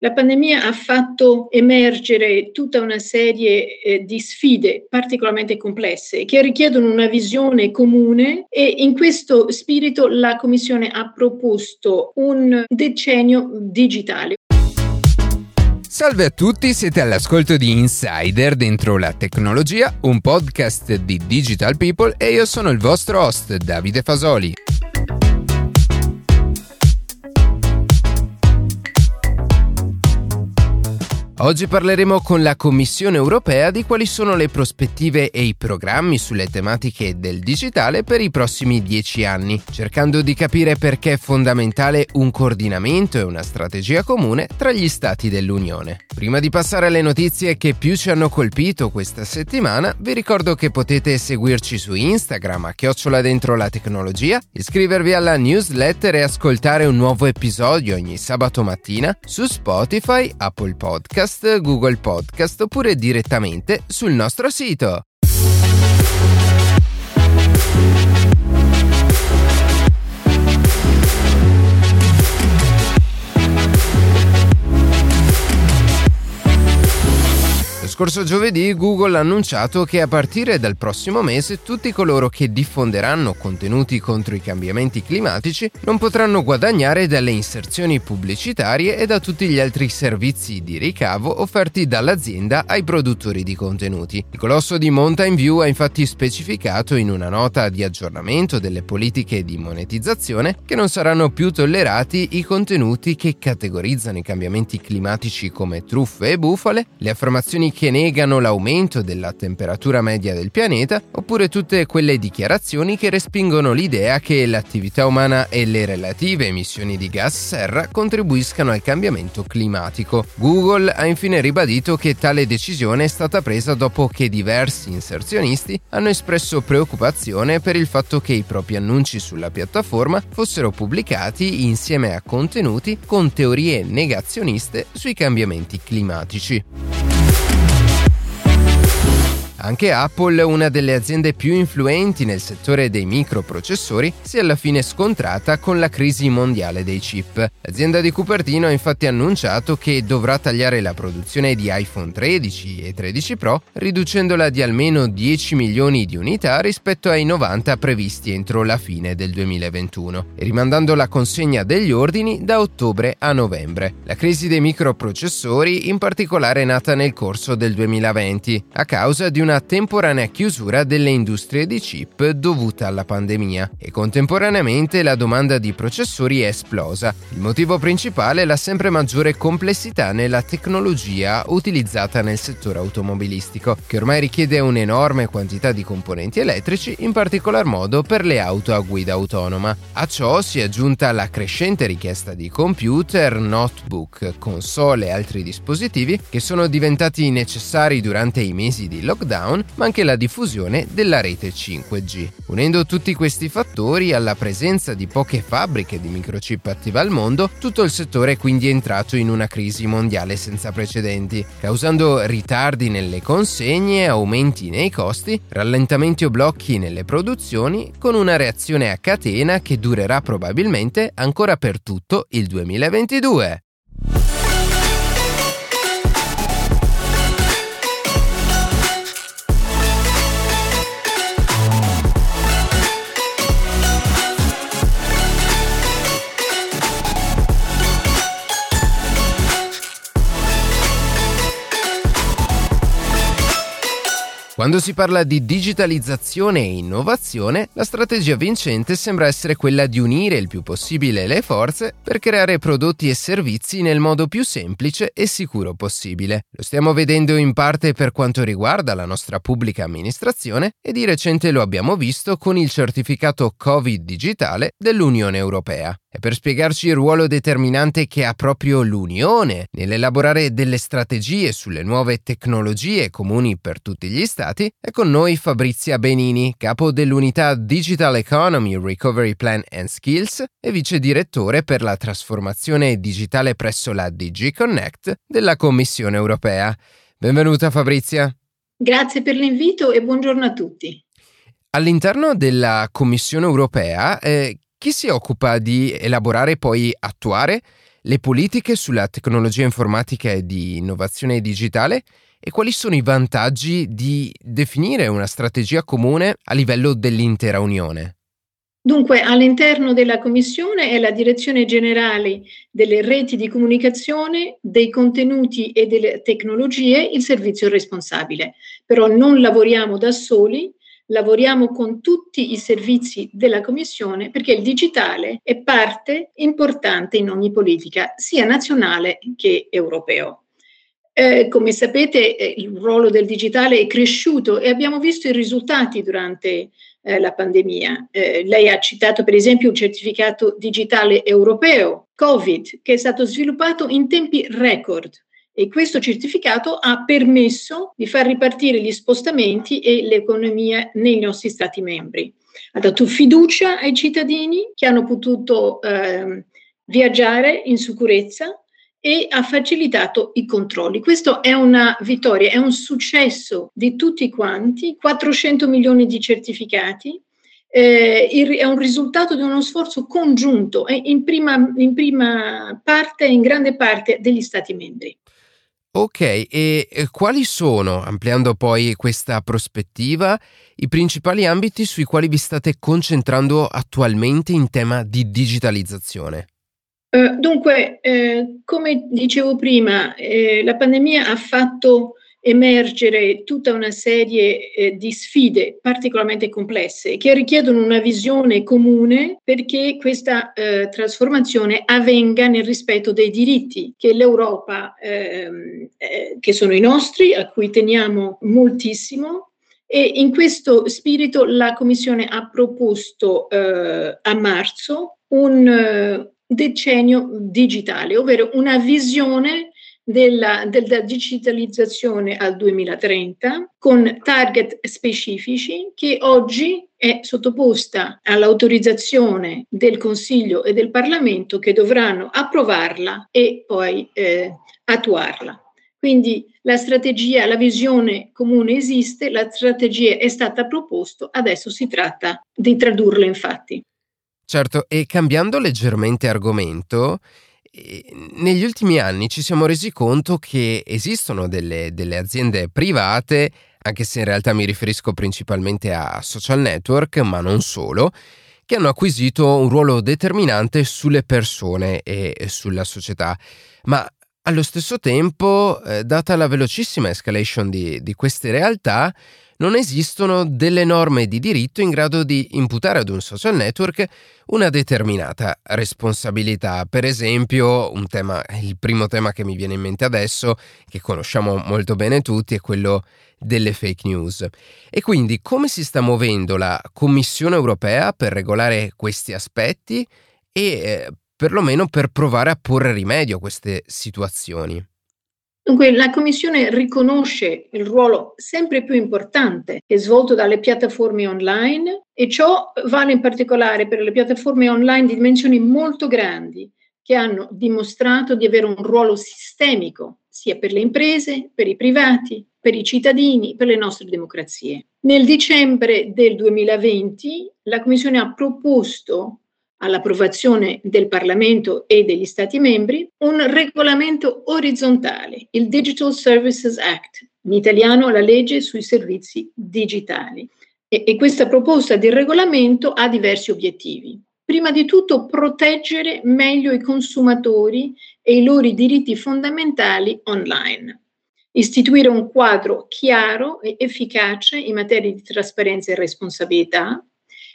La pandemia ha fatto emergere tutta una serie eh, di sfide particolarmente complesse che richiedono una visione comune e in questo spirito la Commissione ha proposto un decennio digitale. Salve a tutti, siete all'ascolto di Insider dentro la tecnologia, un podcast di Digital People e io sono il vostro host Davide Fasoli. Oggi parleremo con la Commissione europea di quali sono le prospettive e i programmi sulle tematiche del digitale per i prossimi dieci anni, cercando di capire perché è fondamentale un coordinamento e una strategia comune tra gli Stati dell'Unione. Prima di passare alle notizie che più ci hanno colpito questa settimana, vi ricordo che potete seguirci su Instagram a chiocciola dentro la tecnologia, iscrivervi alla newsletter e ascoltare un nuovo episodio ogni sabato mattina su Spotify, Apple Podcast, Podcast, Google Podcast oppure direttamente sul nostro sito. Scorso giovedì Google ha annunciato che a partire dal prossimo mese tutti coloro che diffonderanno contenuti contro i cambiamenti climatici non potranno guadagnare dalle inserzioni pubblicitarie e da tutti gli altri servizi di ricavo offerti dall'azienda ai produttori di contenuti. Il colosso di Mountain View ha infatti specificato in una nota di aggiornamento delle politiche di monetizzazione che non saranno più tollerati i contenuti che categorizzano i cambiamenti climatici come truffe e bufale, le affermazioni che che negano l'aumento della temperatura media del pianeta, oppure tutte quelle dichiarazioni che respingono l'idea che l'attività umana e le relative emissioni di gas serra contribuiscano al cambiamento climatico. Google ha infine ribadito che tale decisione è stata presa dopo che diversi inserzionisti hanno espresso preoccupazione per il fatto che i propri annunci sulla piattaforma fossero pubblicati insieme a contenuti con teorie negazioniste sui cambiamenti climatici. Anche Apple, una delle aziende più influenti nel settore dei microprocessori, si è alla fine scontrata con la crisi mondiale dei chip. L'azienda di Cupertino ha infatti annunciato che dovrà tagliare la produzione di iPhone 13 e 13 Pro, riducendola di almeno 10 milioni di unità rispetto ai 90 previsti entro la fine del 2021 e rimandando la consegna degli ordini da ottobre a novembre. La crisi dei microprocessori in particolare è nata nel corso del 2020 a causa di una una temporanea chiusura delle industrie di chip dovuta alla pandemia e contemporaneamente la domanda di processori è esplosa. Il motivo principale è la sempre maggiore complessità nella tecnologia utilizzata nel settore automobilistico, che ormai richiede un'enorme quantità di componenti elettrici, in particolar modo per le auto a guida autonoma. A ciò si è aggiunta la crescente richiesta di computer, notebook, console e altri dispositivi che sono diventati necessari durante i mesi di lockdown lockdown, ma anche la diffusione della rete 5G. Unendo tutti questi fattori alla presenza di poche fabbriche di microchip attive al mondo, tutto il settore è quindi entrato in una crisi mondiale senza precedenti, causando ritardi nelle consegne, aumenti nei costi, rallentamenti o blocchi nelle produzioni, con una reazione a catena che durerà probabilmente ancora per tutto il 2022. Quando si parla di digitalizzazione e innovazione, la strategia vincente sembra essere quella di unire il più possibile le forze per creare prodotti e servizi nel modo più semplice e sicuro possibile. Lo stiamo vedendo in parte per quanto riguarda la nostra pubblica amministrazione e di recente lo abbiamo visto con il certificato Covid digitale dell'Unione Europea. E per spiegarci il ruolo determinante che ha proprio l'Unione nell'elaborare delle strategie sulle nuove tecnologie comuni per tutti gli Stati, è con noi Fabrizia Benini, capo dell'unità Digital Economy Recovery Plan and Skills e vice direttore per la trasformazione digitale presso la DG Connect della Commissione europea. Benvenuta Fabrizia. Grazie per l'invito e buongiorno a tutti. All'interno della Commissione europea, eh, chi si occupa di elaborare e poi attuare le politiche sulla tecnologia informatica e di innovazione digitale e quali sono i vantaggi di definire una strategia comune a livello dell'intera Unione? Dunque, all'interno della Commissione è la Direzione Generale delle Reti di Comunicazione, dei Contenuti e delle Tecnologie il servizio responsabile. Però non lavoriamo da soli, lavoriamo con tutti i servizi della Commissione perché il digitale è parte importante in ogni politica, sia nazionale che europeo. Eh, come sapete, eh, il ruolo del digitale è cresciuto e abbiamo visto i risultati durante eh, la pandemia. Eh, lei ha citato per esempio un certificato digitale europeo, Covid, che è stato sviluppato in tempi record. E questo certificato ha permesso di far ripartire gli spostamenti e l'economia nei nostri Stati membri. Ha dato fiducia ai cittadini che hanno potuto eh, viaggiare in sicurezza e ha facilitato i controlli. Questo è una vittoria, è un successo di tutti quanti, 400 milioni di certificati, eh, è un risultato di uno sforzo congiunto eh, in, prima, in prima parte, in grande parte degli Stati membri. Ok, e quali sono, ampliando poi questa prospettiva, i principali ambiti sui quali vi state concentrando attualmente in tema di digitalizzazione? Eh, dunque, eh, come dicevo prima, eh, la pandemia ha fatto emergere tutta una serie eh, di sfide particolarmente complesse che richiedono una visione comune perché questa eh, trasformazione avvenga nel rispetto dei diritti che l'Europa, ehm, che sono i nostri, a cui teniamo moltissimo, e in questo spirito la Commissione ha proposto eh, a marzo un, decennio digitale, ovvero una visione della, della, digitalizzazione al 2030 con target specifici che oggi è sottoposta all'autorizzazione del Consiglio e del Parlamento che dovranno approvarla e poi eh, attuarla. Quindi la strategia, la visione comune esiste, la strategia è stata proposta, adesso si tratta di tradurla in fatti. Certo, e cambiando leggermente argomento, negli ultimi anni ci siamo resi conto che esistono delle, delle, aziende private, anche se in realtà mi riferisco principalmente a social network, ma non solo, che hanno acquisito un ruolo determinante sulle persone e sulla società. Ma allo stesso tempo, eh, data la velocissima escalation di, di queste realtà, non esistono delle norme di diritto in grado di imputare ad un social network una determinata responsabilità. Per esempio, tema, il primo tema che mi viene in mente adesso, che conosciamo molto bene tutti, è quello delle fake news. E quindi come si sta muovendo la Commissione europea per regolare questi aspetti e eh, perlomeno per provare a porre rimedio a queste situazioni? Dunque la Commissione riconosce il ruolo sempre più importante che è svolto dalle piattaforme online e ciò vale in particolare per le piattaforme online di dimensioni molto grandi che hanno dimostrato di avere un ruolo sistemico sia per le imprese, per i privati, per i cittadini, per le nostre democrazie. Nel dicembre del 2020 la Commissione ha proposto all'approvazione del Parlamento e degli Stati membri un regolamento orizzontale, il Digital Services Act, in italiano la legge sui servizi digitali. E, e questa proposta di regolamento ha diversi obiettivi. Prima di tutto proteggere meglio i consumatori e i loro diritti fondamentali online istituire un quadro chiaro e efficace in materia di trasparenza e responsabilità,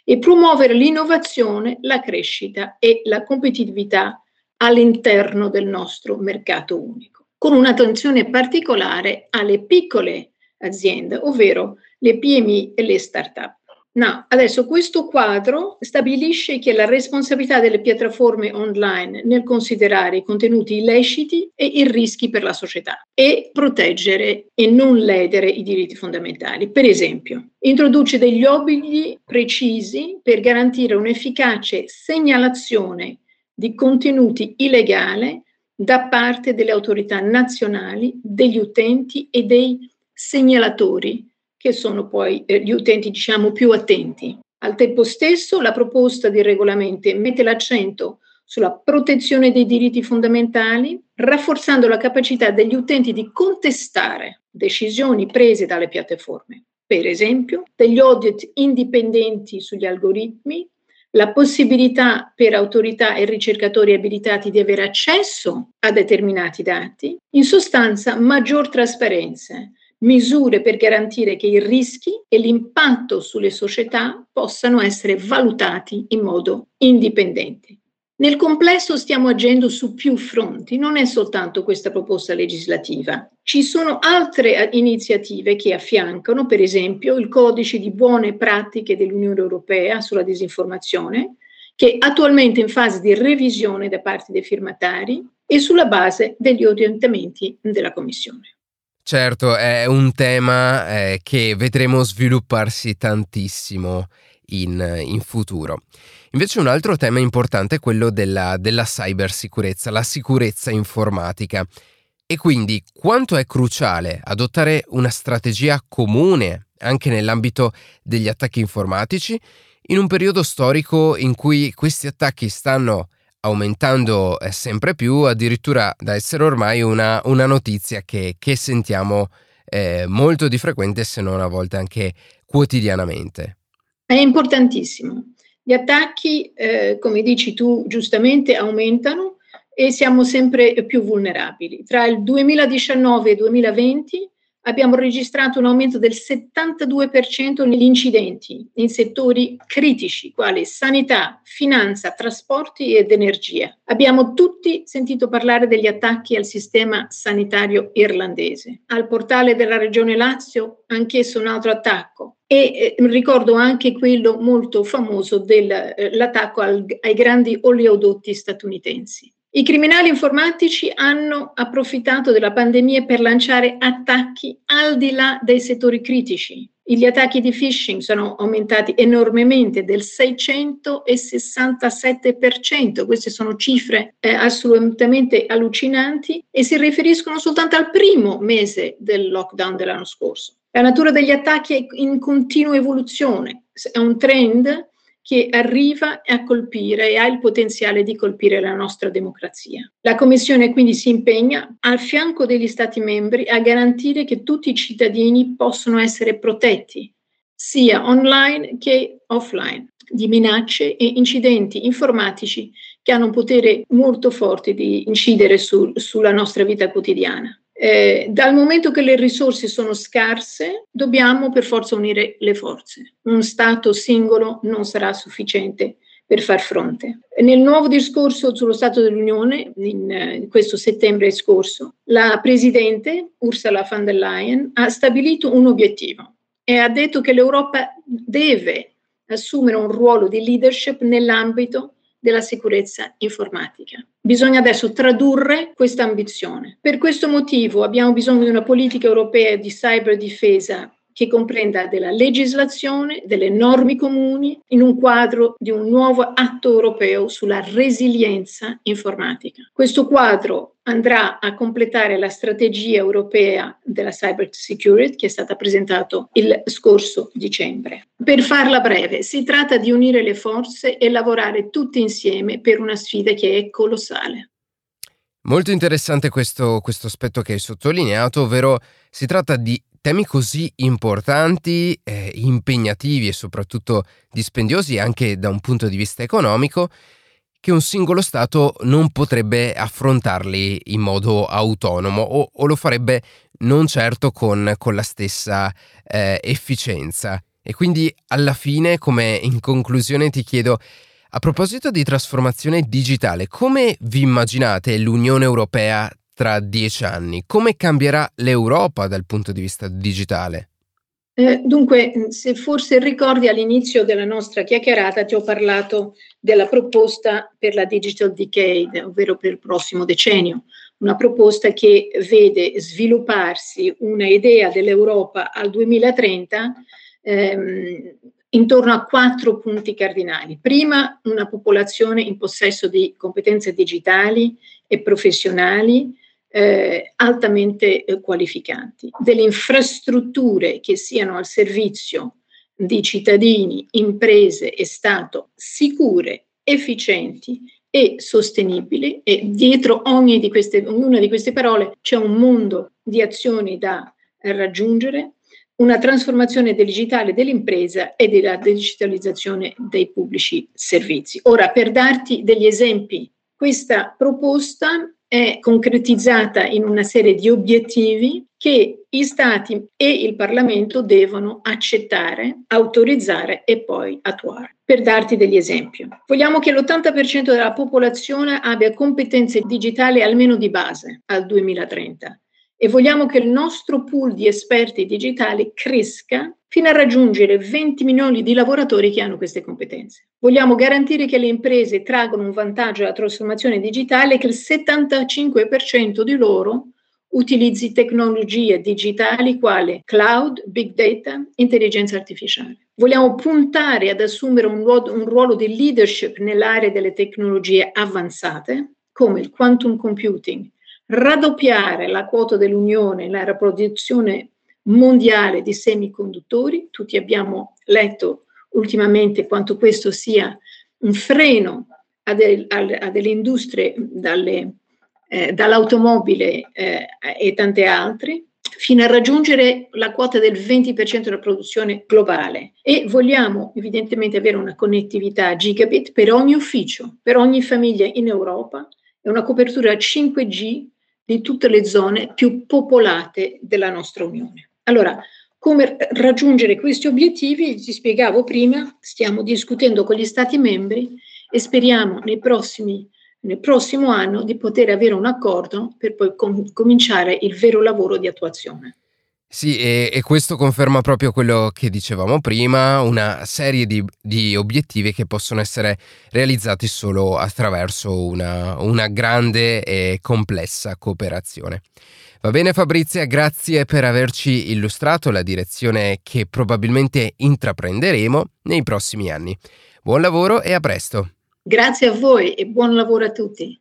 e promuovere l'innovazione, la crescita e la competitività all'interno del nostro mercato unico, con un'attenzione particolare alle piccole aziende, ovvero le PMI e le start-up. No, adesso questo quadro stabilisce che la responsabilità delle piattaforme online nel considerare i contenuti illeciti e i rischi per la società e proteggere e non ledere i diritti fondamentali. Per esempio, introduce degli obblighi precisi per garantire un'efficace segnalazione di contenuti illegali da parte delle autorità nazionali, degli utenti e dei segnalatori che sono poi eh, gli utenti diciamo più attenti. Al tempo stesso la proposta di regolamento mette l'accento sulla protezione dei diritti fondamentali, rafforzando la capacità degli utenti di contestare decisioni prese dalle piattaforme, per esempio degli audit indipendenti sugli algoritmi, la possibilità per autorità e ricercatori abilitati di avere accesso a determinati dati, in sostanza maggior trasparenza, misure per garantire che i rischi e l'impatto sulle società possano essere valutati in modo indipendente. Nel complesso stiamo agendo su più fronti, non è soltanto questa proposta legislativa. Ci sono altre iniziative che affiancano, per esempio, il codice di buone pratiche dell'Unione Europea sulla disinformazione, che è attualmente in fase di revisione da parte dei firmatari e sulla base degli orientamenti della Commissione. Certo, è un tema eh, che vedremo svilupparsi tantissimo in, in, futuro. Invece un altro tema importante è quello della, della cybersicurezza, la sicurezza informatica. E quindi quanto è cruciale adottare una strategia comune anche nell'ambito degli attacchi informatici in un periodo storico in cui questi attacchi stanno aumentando eh, sempre più, addirittura da essere ormai una, una notizia che, che sentiamo eh, molto di frequente, se non a volte anche quotidianamente. È importantissimo. Gli attacchi, eh, come dici tu giustamente, aumentano e siamo sempre più vulnerabili. Tra il 2019 e il 2020 abbiamo registrato un aumento del 72% negli incidenti in settori critici quali sanità, finanza, trasporti ed energia. Abbiamo tutti sentito parlare degli attacchi al sistema sanitario irlandese. Al portale della regione Lazio, anch'esso un altro attacco. E eh, ricordo anche quello molto famoso dell'attacco eh, ai grandi oleodotti statunitensi. I criminali informatici hanno approfittato della pandemia per lanciare attacchi al di là dei settori critici. Gli attacchi di phishing sono aumentati enormemente del 667%. Queste sono cifre eh, assolutamente allucinanti e si riferiscono soltanto al primo mese del lockdown dell'anno scorso. La natura degli attacchi è in continua evoluzione, è un trend che arriva a colpire e ha il potenziale di colpire la nostra democrazia. La Commissione quindi si impegna al fianco degli Stati membri a garantire che tutti i cittadini possono essere protetti sia online che offline di minacce e incidenti informatici che hanno un potere molto forte di incidere su, sulla nostra vita quotidiana. Eh, dal momento che le risorse sono scarse, dobbiamo per forza unire le forze. Un Stato singolo non sarà sufficiente per far fronte. Nel nuovo discorso sullo Stato dell'Unione, in, eh, in questo settembre scorso, la Presidente Ursula von der Leyen ha stabilito un obiettivo e ha detto che l'Europa deve assumere un ruolo di leadership nell'ambito della sicurezza informatica. Bisogna adesso tradurre questa ambizione. Per questo motivo abbiamo bisogno di una politica europea di cyberdifesa che comprenda della legislazione, delle norme comuni in un quadro di un nuovo atto europeo sulla resilienza informatica. Questo quadro andrà a completare la strategia europea della cyber security che è stata presentata il scorso dicembre. Per farla breve, si tratta di unire le forze e lavorare tutti insieme per una sfida che è colossale. Molto interessante questo, questo aspetto che hai sottolineato, ovvero si tratta di temi così importanti, eh, impegnativi e soprattutto dispendiosi anche da un punto di vista economico, che un singolo Stato non potrebbe affrontarli in modo autonomo o, o lo farebbe non certo con, con la stessa eh, efficienza. E quindi alla fine, come in conclusione, ti chiedo, a proposito di trasformazione digitale, come vi immaginate l'Unione Europea tra dieci anni? Come cambierà l'Europa dal punto di vista digitale? Eh, dunque, se forse ricordi all'inizio della nostra chiacchierata ti ho parlato della proposta per la Digital Decade, ovvero per il prossimo decennio, una proposta che vede svilupparsi una idea dell'Europa al 2030 ehm, intorno a quattro punti cardinali. Prima, una popolazione in possesso di competenze digitali e professionali eh, altamente eh, qualificanti, delle infrastrutture che siano al servizio di cittadini, imprese e Stato sicure, efficienti e sostenibili e dietro ogni di queste, ognuna di queste parole c'è un mondo di azioni da raggiungere, una trasformazione digitale dell'impresa e della digitalizzazione dei pubblici servizi. Ora, per darti degli esempi, questa proposta è concretizzata in una serie di obiettivi che gli Stati e il Parlamento devono accettare, autorizzare e poi attuare. Per darti degli esempi, vogliamo che l'80% della popolazione abbia competenze digitali almeno di base al 2030 e vogliamo che il nostro pool di esperti digitali cresca fino a raggiungere 20 milioni di lavoratori che hanno queste competenze. Vogliamo garantire che le imprese traggono un vantaggio dalla trasformazione digitale e che il 75% di loro utilizzi tecnologie digitali quali cloud, big data, intelligenza artificiale. Vogliamo puntare ad assumere un ruolo, un ruolo di leadership nell'area delle tecnologie avanzate, come il quantum computing, raddoppiare la quota dell'Unione nella produzione mondiale di semiconduttori. Tutti abbiamo letto ultimamente quanto questo sia un freno a, del, a, delle industrie dalle, eh, dall'automobile eh, e tante altre fino a raggiungere la quota del 20% della produzione globale e vogliamo evidentemente avere una connettività gigabit per ogni ufficio, per ogni famiglia in Europa e una copertura 5G di tutte le zone più popolate della nostra Unione. Allora, come raggiungere questi obiettivi? Ti spiegavo prima, stiamo discutendo con gli Stati membri e speriamo prossimi, nel prossimo anno di poter avere un accordo per poi com- cominciare il vero lavoro di attuazione. Sì, e, e, questo conferma proprio quello che dicevamo prima, una serie di, di obiettivi che possono essere realizzati solo attraverso una, una grande e complessa cooperazione. Va bene Fabrizia, grazie per averci illustrato la direzione che probabilmente intraprenderemo nei prossimi anni. Buon lavoro e a presto. Grazie a voi e buon lavoro a tutti.